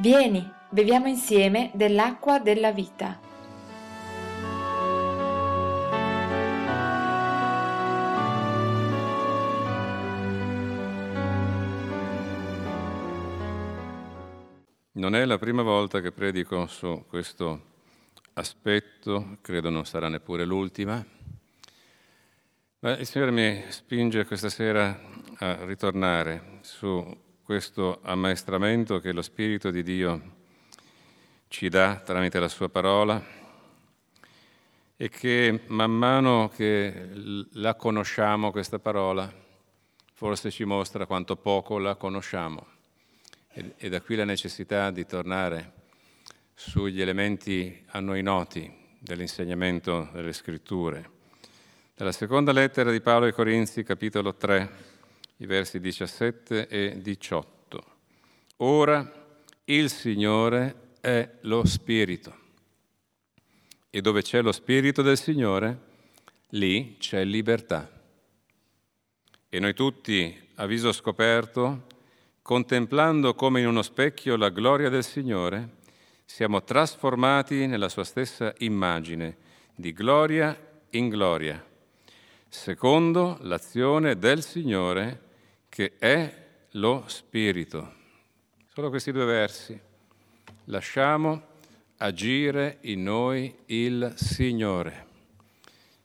Vieni, beviamo insieme dell'acqua della vita. Non è la prima volta che predico su questo aspetto, credo non sarà neppure l'ultima, ma il Signore mi spinge questa sera a ritornare su questo ammaestramento che lo Spirito di Dio ci dà tramite la sua parola e che man mano che la conosciamo, questa parola, forse ci mostra quanto poco la conosciamo. E, e da qui la necessità di tornare sugli elementi a noi noti dell'insegnamento delle scritture. Dalla seconda lettera di Paolo ai Corinzi, capitolo 3, i versi 17 e 18. Ora il Signore è lo Spirito e dove c'è lo Spirito del Signore, lì c'è libertà. E noi tutti, a viso scoperto, contemplando come in uno specchio la gloria del Signore, siamo trasformati nella sua stessa immagine, di gloria in gloria, secondo l'azione del Signore che è lo Spirito. Solo questi due versi. Lasciamo agire in noi il Signore.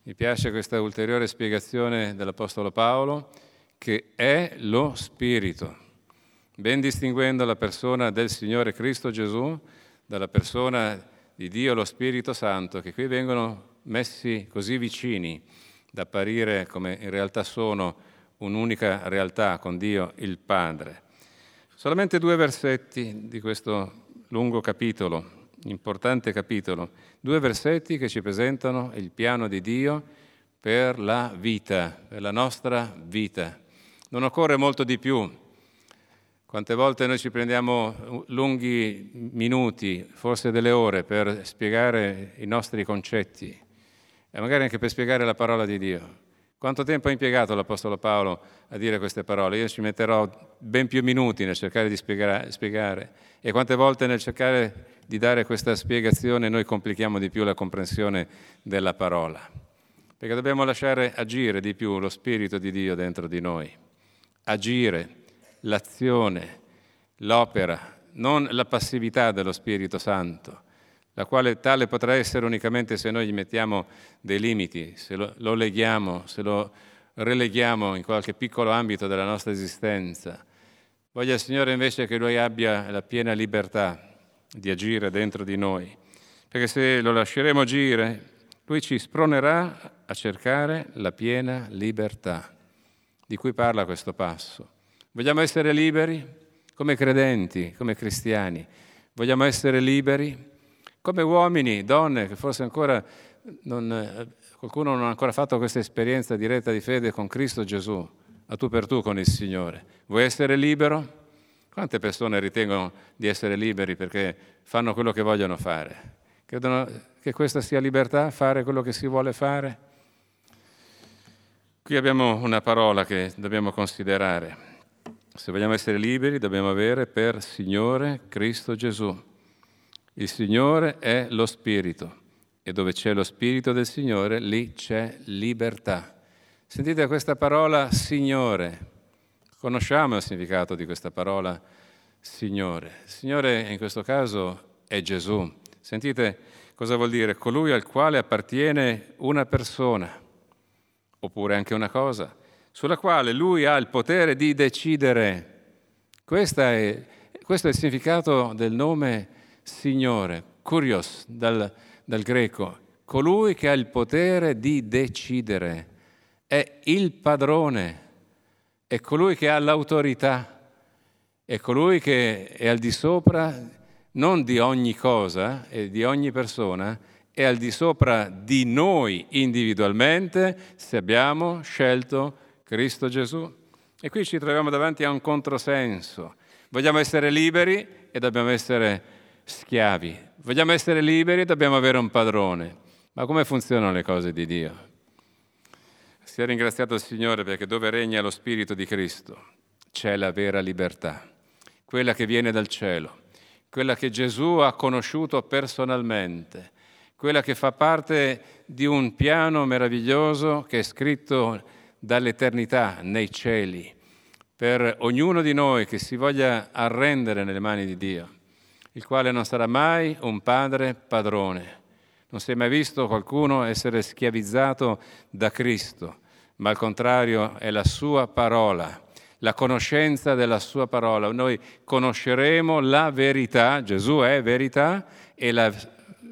Mi piace questa ulteriore spiegazione dell'Apostolo Paolo, che è lo Spirito ben distinguendo la persona del Signore Cristo Gesù dalla persona di Dio lo Spirito Santo, che qui vengono messi così vicini da apparire come in realtà sono un'unica realtà con Dio il Padre. Solamente due versetti di questo lungo capitolo, importante capitolo, due versetti che ci presentano il piano di Dio per la vita, per la nostra vita. Non occorre molto di più quante volte noi ci prendiamo lunghi minuti, forse delle ore, per spiegare i nostri concetti e magari anche per spiegare la parola di Dio. Quanto tempo ha impiegato l'Apostolo Paolo a dire queste parole? Io ci metterò ben più minuti nel cercare di spiegare. E quante volte nel cercare di dare questa spiegazione noi complichiamo di più la comprensione della parola. Perché dobbiamo lasciare agire di più lo Spirito di Dio dentro di noi. Agire l'azione, l'opera, non la passività dello Spirito Santo, la quale tale potrà essere unicamente se noi gli mettiamo dei limiti, se lo, lo leghiamo, se lo releghiamo in qualche piccolo ambito della nostra esistenza. Voglia il Signore invece che Lui abbia la piena libertà di agire dentro di noi, perché se lo lasceremo agire, Lui ci spronerà a cercare la piena libertà di cui parla questo passo. Vogliamo essere liberi come credenti, come cristiani. Vogliamo essere liberi come uomini, donne, che forse ancora non, qualcuno non ha ancora fatto questa esperienza diretta di fede con Cristo Gesù, a tu per tu con il Signore. Vuoi essere libero? Quante persone ritengono di essere liberi perché fanno quello che vogliono fare? Credono che questa sia libertà, fare quello che si vuole fare? Qui abbiamo una parola che dobbiamo considerare. Se vogliamo essere liberi dobbiamo avere per Signore Cristo Gesù. Il Signore è lo Spirito e dove c'è lo Spirito del Signore lì c'è libertà. Sentite questa parola Signore. Conosciamo il significato di questa parola Signore. Signore in questo caso è Gesù. Sentite cosa vuol dire? Colui al quale appartiene una persona, oppure anche una cosa sulla quale lui ha il potere di decidere. È, questo è il significato del nome Signore, Curios dal, dal greco, colui che ha il potere di decidere, è il padrone, è colui che ha l'autorità, è colui che è al di sopra non di ogni cosa e di ogni persona, è al di sopra di noi individualmente se abbiamo scelto Cristo Gesù. E qui ci troviamo davanti a un controsenso. Vogliamo essere liberi e dobbiamo essere schiavi. Vogliamo essere liberi dobbiamo avere un padrone. Ma come funzionano le cose di Dio? Sia ringraziato il Signore perché dove regna lo Spirito di Cristo c'è la vera libertà, quella che viene dal cielo, quella che Gesù ha conosciuto personalmente, quella che fa parte di un piano meraviglioso che è scritto dall'eternità nei cieli per ognuno di noi che si voglia arrendere nelle mani di Dio, il quale non sarà mai un padre padrone. Non si è mai visto qualcuno essere schiavizzato da Cristo, ma al contrario è la sua parola la conoscenza della sua parola. Noi conosceremo la verità, Gesù è verità e la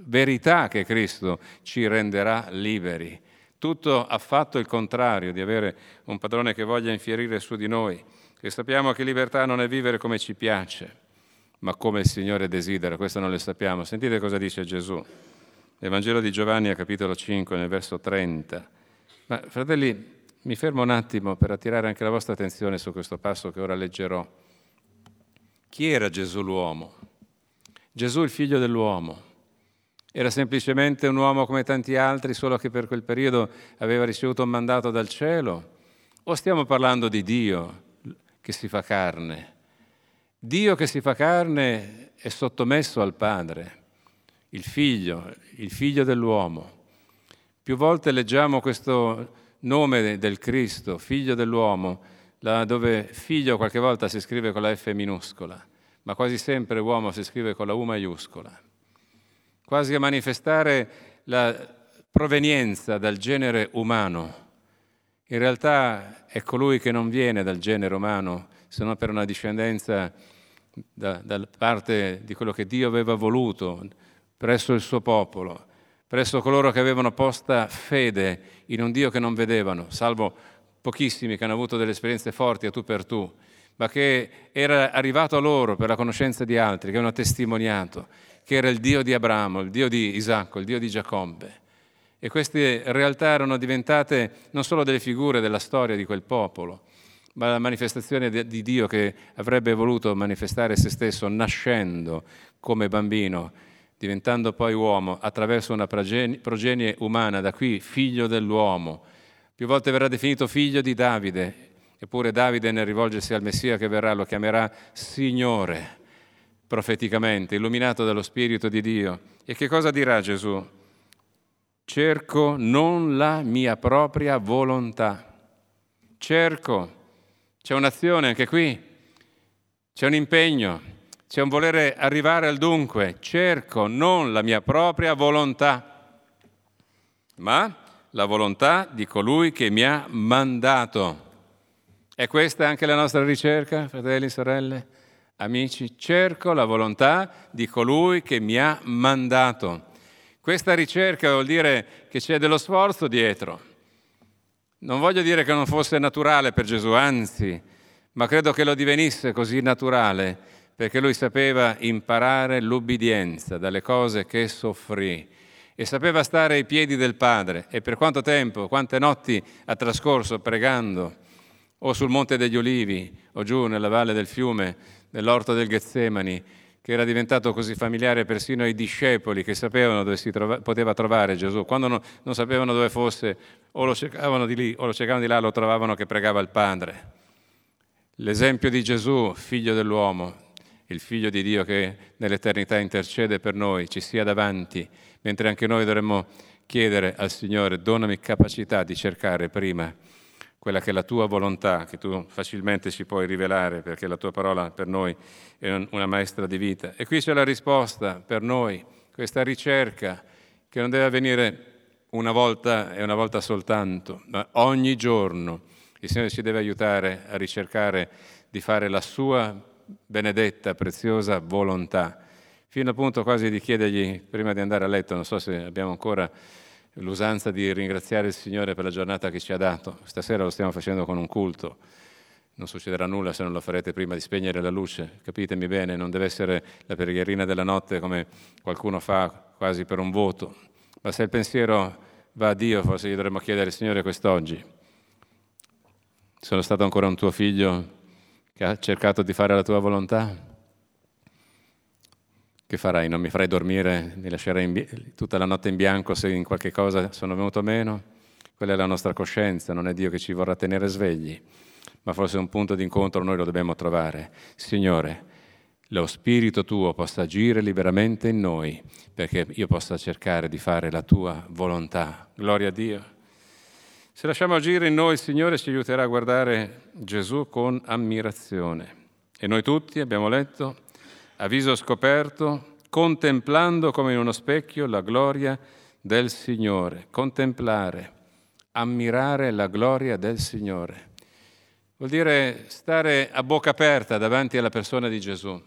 verità che Cristo ci renderà liberi. Tutto ha fatto il contrario di avere un padrone che voglia infierire su di noi, che sappiamo che libertà non è vivere come ci piace, ma come il Signore desidera, questo non lo sappiamo. Sentite cosa dice Gesù. Nel Vangelo di Giovanni, capitolo 5, nel verso 30. Ma, fratelli, mi fermo un attimo per attirare anche la vostra attenzione su questo passo che ora leggerò. Chi era Gesù l'uomo? Gesù il figlio dell'uomo. Era semplicemente un uomo come tanti altri, solo che per quel periodo aveva ricevuto un mandato dal cielo? O stiamo parlando di Dio che si fa carne? Dio che si fa carne è sottomesso al Padre, il figlio, il figlio dell'uomo. Più volte leggiamo questo nome del Cristo, figlio dell'uomo, dove figlio qualche volta si scrive con la F minuscola, ma quasi sempre uomo si scrive con la U maiuscola, quasi a manifestare la provenienza dal genere umano. In realtà è colui che non viene dal genere umano, se non per una discendenza da, da parte di quello che Dio aveva voluto presso il suo popolo presso coloro che avevano posta fede in un Dio che non vedevano, salvo pochissimi che hanno avuto delle esperienze forti a tu per tu, ma che era arrivato a loro per la conoscenza di altri, che avevano testimoniato che era il Dio di Abramo, il Dio di Isacco, il Dio di Giacobbe. E queste realtà erano diventate non solo delle figure della storia di quel popolo, ma la manifestazione di Dio che avrebbe voluto manifestare se stesso nascendo come bambino diventando poi uomo attraverso una progenie umana, da qui figlio dell'uomo. Più volte verrà definito figlio di Davide, eppure Davide nel rivolgersi al Messia che verrà lo chiamerà Signore, profeticamente, illuminato dallo Spirito di Dio. E che cosa dirà Gesù? Cerco non la mia propria volontà. Cerco, c'è un'azione anche qui, c'è un impegno, c'è un volere arrivare al dunque, cerco non la mia propria volontà, ma la volontà di colui che mi ha mandato. E questa è anche la nostra ricerca, fratelli sorelle, amici, cerco la volontà di colui che mi ha mandato. Questa ricerca vuol dire che c'è dello sforzo dietro. Non voglio dire che non fosse naturale per Gesù, anzi, ma credo che lo divenisse così naturale perché lui sapeva imparare l'ubbidienza dalle cose che soffrì e sapeva stare ai piedi del Padre. E per quanto tempo, quante notti ha trascorso pregando, o sul Monte degli Ulivi, o giù nella valle del fiume, nell'orto del Getsemani, che era diventato così familiare persino ai discepoli che sapevano dove si trova, poteva trovare Gesù. Quando non, non sapevano dove fosse, o lo cercavano di lì, o lo cercavano di là, lo trovavano che pregava il Padre. L'esempio di Gesù, figlio dell'uomo, il Figlio di Dio che nell'eternità intercede per noi, ci sia davanti, mentre anche noi dovremmo chiedere al Signore, donami capacità di cercare prima quella che è la tua volontà, che tu facilmente ci puoi rivelare, perché la tua parola per noi è una maestra di vita. E qui c'è la risposta per noi, questa ricerca che non deve avvenire una volta e una volta soltanto, ma ogni giorno. Il Signore ci deve aiutare a ricercare di fare la sua benedetta, preziosa volontà, fino al punto quasi di chiedergli, prima di andare a letto, non so se abbiamo ancora l'usanza di ringraziare il Signore per la giornata che ci ha dato, stasera lo stiamo facendo con un culto, non succederà nulla se non lo farete prima di spegnere la luce, capitemi bene, non deve essere la preghierina della notte come qualcuno fa quasi per un voto, ma se il pensiero va a Dio, forse gli dovremmo chiedere, Signore, quest'oggi, sono stato ancora un tuo figlio che ha cercato di fare la tua volontà? Che farai? Non mi farai dormire, mi lascerai bi- tutta la notte in bianco se in qualche cosa sono venuto meno? Quella è la nostra coscienza, non è Dio che ci vorrà tenere svegli, ma forse un punto di incontro noi lo dobbiamo trovare. Signore, lo Spirito tuo possa agire liberamente in noi, perché io possa cercare di fare la tua volontà. Gloria a Dio. Se lasciamo agire in noi, il Signore ci aiuterà a guardare Gesù con ammirazione. E noi tutti abbiamo letto, a viso scoperto, contemplando come in uno specchio la gloria del Signore. Contemplare, ammirare la gloria del Signore. Vuol dire stare a bocca aperta davanti alla persona di Gesù,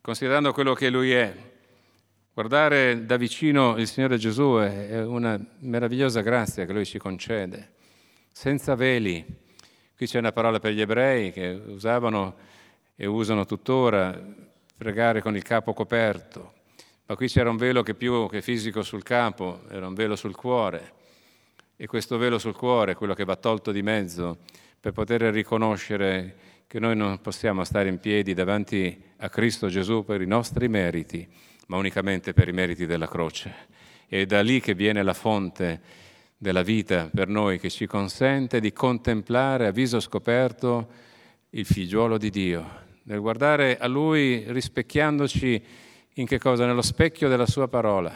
considerando quello che Lui è. Guardare da vicino il Signore Gesù è una meravigliosa grazia che Lui ci concede, senza veli. Qui c'è una parola per gli ebrei che usavano e usano tuttora, pregare con il capo coperto, ma qui c'era un velo che più che fisico sul capo, era un velo sul cuore. E questo velo sul cuore è quello che va tolto di mezzo per poter riconoscere che noi non possiamo stare in piedi davanti a Cristo Gesù per i nostri meriti, ma unicamente per i meriti della croce. È da lì che viene la fonte della vita per noi che ci consente di contemplare a viso scoperto il figliuolo di Dio, nel guardare a Lui rispecchiandoci in che cosa? Nello specchio della Sua parola,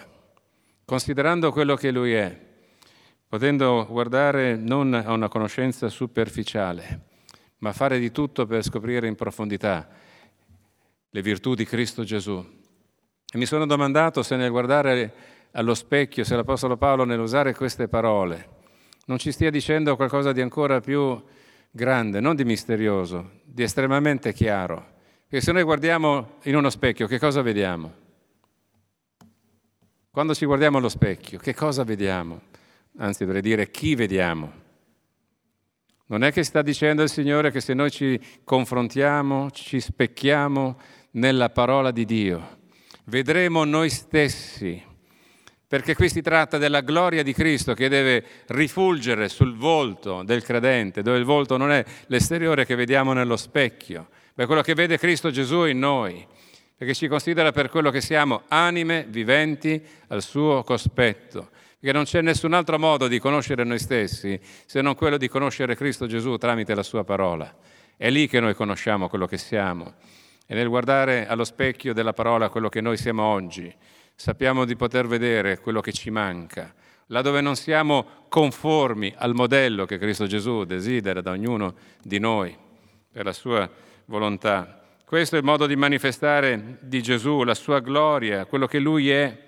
considerando quello che Lui è, potendo guardare non a una conoscenza superficiale, ma fare di tutto per scoprire in profondità le virtù di Cristo Gesù. E mi sono domandato se nel guardare allo specchio, se l'Apostolo Paolo nell'usare queste parole, non ci stia dicendo qualcosa di ancora più grande, non di misterioso, di estremamente chiaro. Perché se noi guardiamo in uno specchio, che cosa vediamo? Quando ci guardiamo allo specchio, che cosa vediamo? anzi dovrei dire chi vediamo. Non è che sta dicendo il Signore che se noi ci confrontiamo, ci specchiamo nella parola di Dio, vedremo noi stessi, perché qui si tratta della gloria di Cristo che deve rifulgere sul volto del credente, dove il volto non è l'esteriore che vediamo nello specchio, ma è quello che vede Cristo Gesù in noi, perché ci considera per quello che siamo anime viventi al suo cospetto perché non c'è nessun altro modo di conoscere noi stessi se non quello di conoscere Cristo Gesù tramite la sua parola. È lì che noi conosciamo quello che siamo. E nel guardare allo specchio della parola quello che noi siamo oggi, sappiamo di poter vedere quello che ci manca, là dove non siamo conformi al modello che Cristo Gesù desidera da ognuno di noi per la sua volontà. Questo è il modo di manifestare di Gesù, la sua gloria, quello che Lui è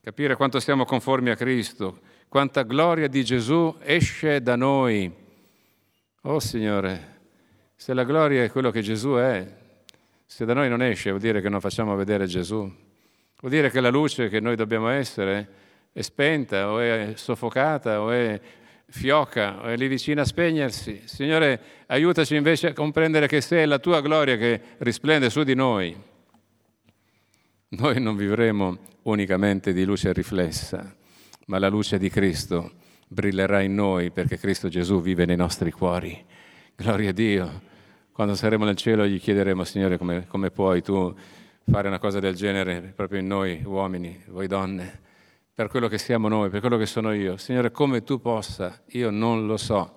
capire quanto siamo conformi a Cristo, quanta gloria di Gesù esce da noi. Oh Signore, se la gloria è quello che Gesù è, se da noi non esce vuol dire che non facciamo vedere Gesù, vuol dire che la luce che noi dobbiamo essere è spenta o è soffocata o è fioca o è lì vicina a spegnersi. Signore, aiutaci invece a comprendere che se è la tua gloria che risplende su di noi, noi non vivremo unicamente di luce riflessa, ma la luce di Cristo brillerà in noi perché Cristo Gesù vive nei nostri cuori. Gloria a Dio. Quando saremo nel cielo gli chiederemo, Signore, come, come puoi tu fare una cosa del genere proprio in noi uomini, voi donne, per quello che siamo noi, per quello che sono io. Signore, come tu possa, io non lo so.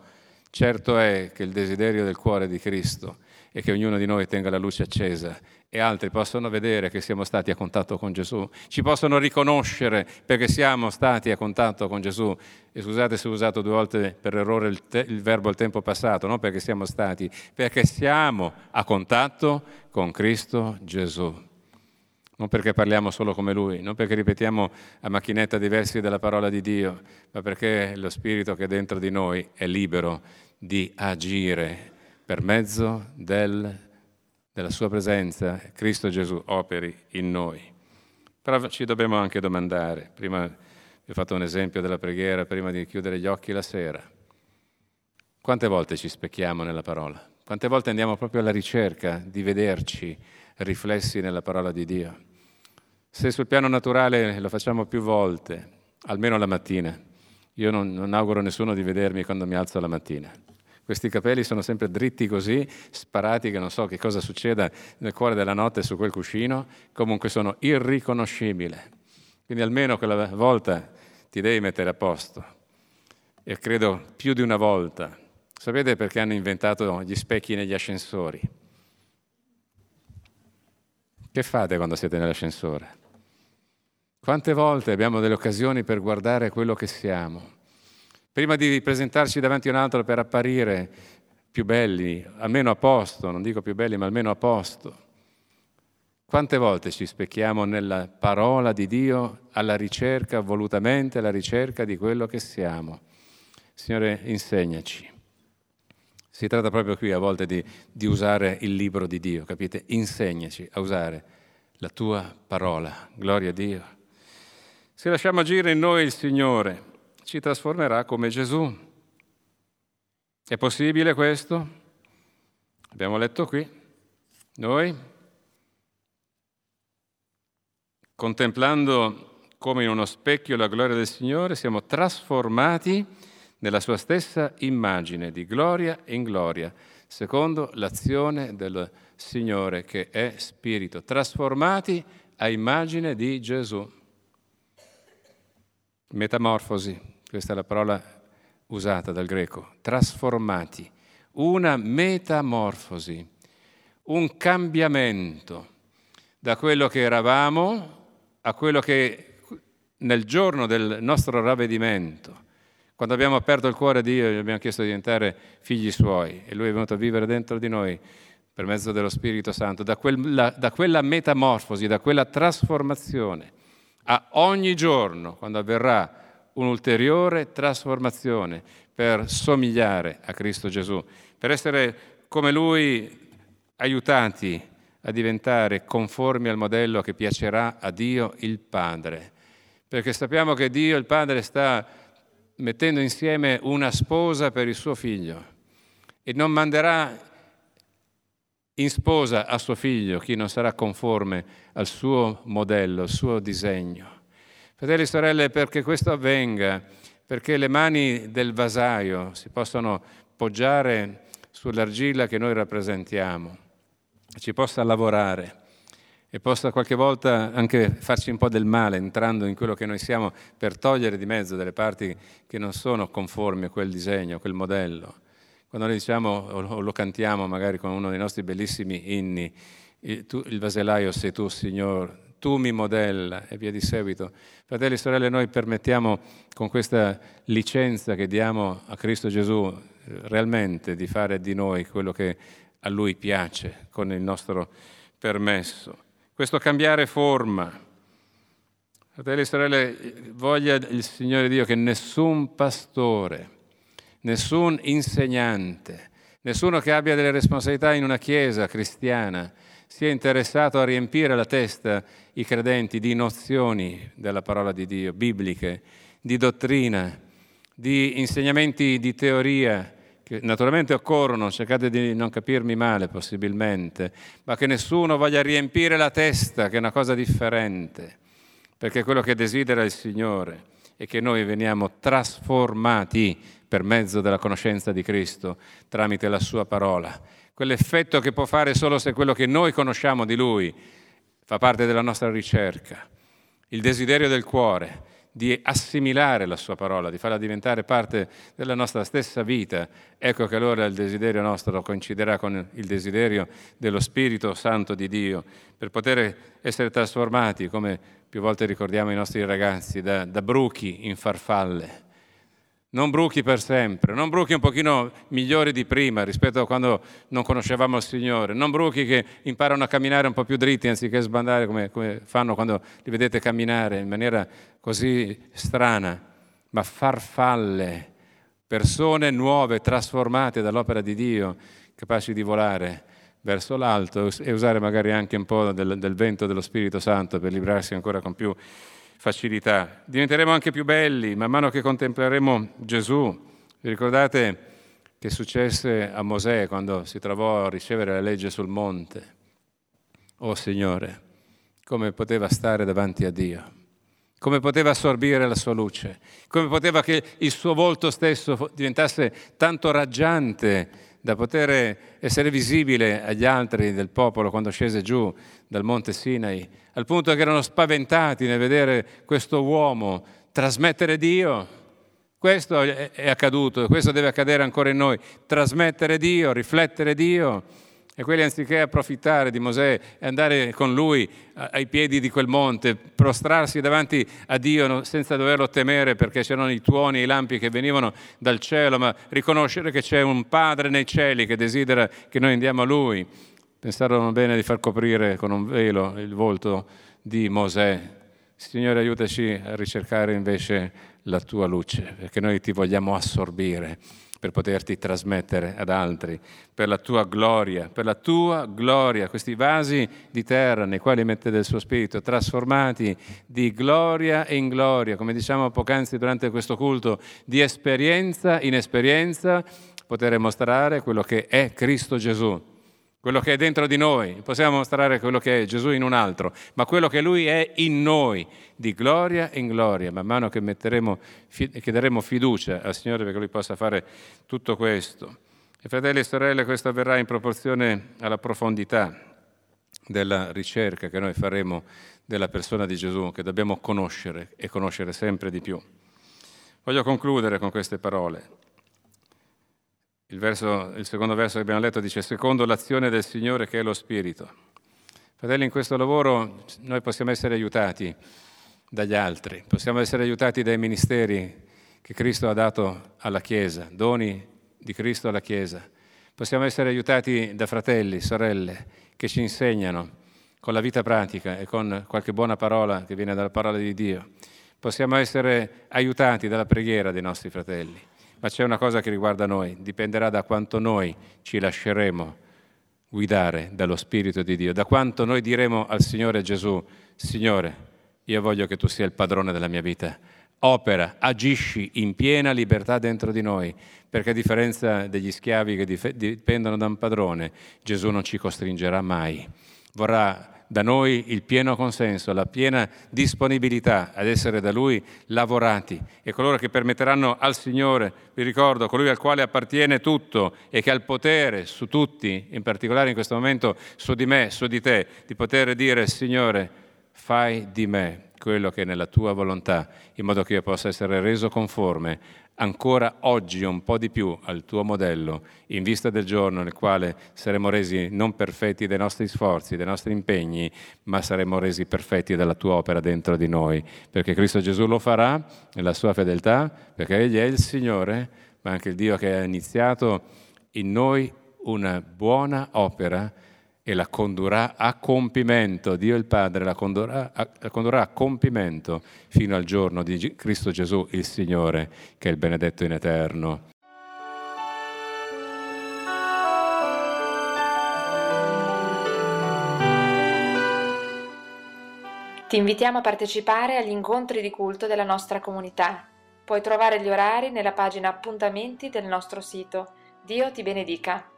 Certo è che il desiderio del cuore di Cristo è che ognuno di noi tenga la luce accesa e altri possono vedere che siamo stati a contatto con Gesù, ci possono riconoscere perché siamo stati a contatto con Gesù. E scusate se ho usato due volte per errore il, te- il verbo al tempo passato, non perché siamo stati, perché siamo a contatto con Cristo Gesù. Non perché parliamo solo come Lui, non perché ripetiamo a macchinetta diversi della parola di Dio, ma perché lo Spirito che è dentro di noi è libero di agire per mezzo del della sua presenza, Cristo Gesù operi in noi. Però ci dobbiamo anche domandare, prima vi ho fatto un esempio della preghiera, prima di chiudere gli occhi la sera, quante volte ci specchiamo nella parola? Quante volte andiamo proprio alla ricerca di vederci riflessi nella parola di Dio? Se sul piano naturale lo facciamo più volte, almeno la mattina, io non, non auguro a nessuno di vedermi quando mi alzo la mattina. Questi capelli sono sempre dritti così, sparati, che non so che cosa succeda nel cuore della notte su quel cuscino, comunque sono irriconoscibile. Quindi almeno quella volta ti devi mettere a posto. E credo più di una volta. Sapete perché hanno inventato gli specchi negli ascensori? Che fate quando siete nell'ascensore? Quante volte abbiamo delle occasioni per guardare quello che siamo? Prima di presentarci davanti a un altro per apparire più belli, almeno a posto, non dico più belli, ma almeno a posto. Quante volte ci specchiamo nella parola di Dio alla ricerca, volutamente alla ricerca di quello che siamo? Signore, insegnaci. Si tratta proprio qui a volte di, di usare il libro di Dio, capite? Insegnaci a usare la tua parola. Gloria a Dio. Se lasciamo agire in noi il Signore, ci trasformerà come Gesù. È possibile questo? Abbiamo letto qui. Noi, contemplando come in uno specchio la gloria del Signore, siamo trasformati nella sua stessa immagine di gloria in gloria, secondo l'azione del Signore che è Spirito, trasformati a immagine di Gesù. Metamorfosi, questa è la parola usata dal greco, trasformati, una metamorfosi, un cambiamento da quello che eravamo a quello che nel giorno del nostro ravvedimento quando abbiamo aperto il cuore a Dio e gli abbiamo chiesto di diventare figli suoi e Lui è venuto a vivere dentro di noi per mezzo dello Spirito Santo, da, quella, da quella metamorfosi, da quella trasformazione, a ogni giorno, quando avverrà un'ulteriore trasformazione per somigliare a Cristo Gesù, per essere come Lui aiutati a diventare conformi al modello che piacerà a Dio il Padre. Perché sappiamo che Dio il Padre sta mettendo insieme una sposa per il suo figlio e non manderà in sposa a suo figlio chi non sarà conforme al suo modello, al suo disegno. Fratelli e sorelle, perché questo avvenga, perché le mani del vasaio si possano poggiare sull'argilla che noi rappresentiamo, ci possa lavorare e possa qualche volta anche farci un po' del male entrando in quello che noi siamo per togliere di mezzo delle parti che non sono conformi a quel disegno, a quel modello. Quando noi diciamo o lo cantiamo magari con uno dei nostri bellissimi inni, il, vaselaio sei tu, Signore, tu mi modella e via di seguito. Fratelli e sorelle, noi permettiamo con questa licenza che diamo a Cristo Gesù realmente di fare di noi quello che a Lui piace con il nostro permesso questo cambiare forma. Fratelli e sorelle, voglia il Signore Dio che nessun pastore, nessun insegnante, nessuno che abbia delle responsabilità in una chiesa cristiana sia interessato a riempire la testa i credenti di nozioni della parola di Dio, bibliche, di dottrina, di insegnamenti di teoria, che naturalmente occorrono, cercate di non capirmi male possibilmente, ma che nessuno voglia riempire la testa, che è una cosa differente, perché quello che desidera il Signore è che noi veniamo trasformati per mezzo della conoscenza di Cristo tramite la sua parola. Quell'effetto che può fare solo se quello che noi conosciamo di Lui fa parte della nostra ricerca, il desiderio del cuore di assimilare la sua parola, di farla diventare parte della nostra stessa vita, ecco che allora il desiderio nostro coinciderà con il desiderio dello Spirito Santo di Dio, per poter essere trasformati, come più volte ricordiamo i nostri ragazzi, da, da bruchi in farfalle non bruchi per sempre, non bruchi un pochino migliori di prima rispetto a quando non conoscevamo il Signore, non bruchi che imparano a camminare un po' più dritti anziché sbandare come, come fanno quando li vedete camminare in maniera così strana, ma farfalle, persone nuove, trasformate dall'opera di Dio, capaci di volare verso l'alto e usare magari anche un po' del, del vento dello Spirito Santo per librarsi ancora con più facilità. Diventeremo anche più belli man mano che contempleremo Gesù. Vi ricordate che successe a Mosè quando si trovò a ricevere la legge sul monte? Oh Signore, come poteva stare davanti a Dio? Come poteva assorbire la sua luce? Come poteva che il suo volto stesso diventasse tanto raggiante da poter essere visibile agli altri del popolo quando scese giù dal monte Sinai, al punto che erano spaventati nel vedere questo uomo trasmettere Dio. Questo è accaduto questo deve accadere ancora in noi, trasmettere Dio, riflettere Dio, E quelli anziché approfittare di Mosè e andare con lui ai piedi di quel monte, prostrarsi davanti a Dio senza doverlo temere perché c'erano i tuoni e i lampi che venivano dal cielo, ma riconoscere che c'è un Padre nei cieli che desidera che noi andiamo a Lui. Pensarono bene di far coprire con un velo il volto di Mosè. Signore, aiutaci a ricercare invece la tua luce, perché noi ti vogliamo assorbire per poterti trasmettere ad altri, per la tua gloria, per la tua gloria, questi vasi di terra nei quali mette del suo spirito, trasformati di gloria in gloria, come diciamo poc'anzi durante questo culto, di esperienza in esperienza, poter mostrare quello che è Cristo Gesù quello che è dentro di noi, possiamo mostrare quello che è Gesù in un altro, ma quello che Lui è in noi, di gloria in gloria, man mano che metteremo, chiederemo fiducia al Signore perché Lui possa fare tutto questo. E fratelli e sorelle, questo avverrà in proporzione alla profondità della ricerca che noi faremo della persona di Gesù, che dobbiamo conoscere e conoscere sempre di più. Voglio concludere con queste parole. Il, verso, il secondo verso che abbiamo letto dice, secondo l'azione del Signore che è lo Spirito. Fratelli, in questo lavoro noi possiamo essere aiutati dagli altri, possiamo essere aiutati dai ministeri che Cristo ha dato alla Chiesa, doni di Cristo alla Chiesa. Possiamo essere aiutati da fratelli, sorelle che ci insegnano con la vita pratica e con qualche buona parola che viene dalla parola di Dio. Possiamo essere aiutati dalla preghiera dei nostri fratelli ma c'è una cosa che riguarda noi, dipenderà da quanto noi ci lasceremo guidare dallo Spirito di Dio, da quanto noi diremo al Signore Gesù, Signore, io voglio che tu sia il padrone della mia vita, opera, agisci in piena libertà dentro di noi, perché a differenza degli schiavi che dipendono da un padrone, Gesù non ci costringerà mai. Vorrà da noi il pieno consenso, la piena disponibilità ad essere da Lui lavorati. E coloro che permetteranno al Signore, vi ricordo, colui al quale appartiene tutto e che ha il potere su tutti, in particolare in questo momento su di me, su di te, di poter dire Signore, fai di me quello che è nella tua volontà, in modo che io possa essere reso conforme ancora oggi un po' di più al tuo modello, in vista del giorno nel quale saremo resi non perfetti dai nostri sforzi, dai nostri impegni, ma saremo resi perfetti dalla tua opera dentro di noi, perché Cristo Gesù lo farà nella sua fedeltà, perché Egli è il Signore, ma anche il Dio che ha iniziato in noi una buona opera e la condurrà a compimento, Dio il Padre la condurrà a, la condurrà a compimento fino al giorno di Cristo Gesù il Signore, che è il benedetto in eterno. Ti invitiamo a partecipare agli incontri di culto della nostra comunità. Puoi trovare gli orari nella pagina appuntamenti del nostro sito. Dio ti benedica.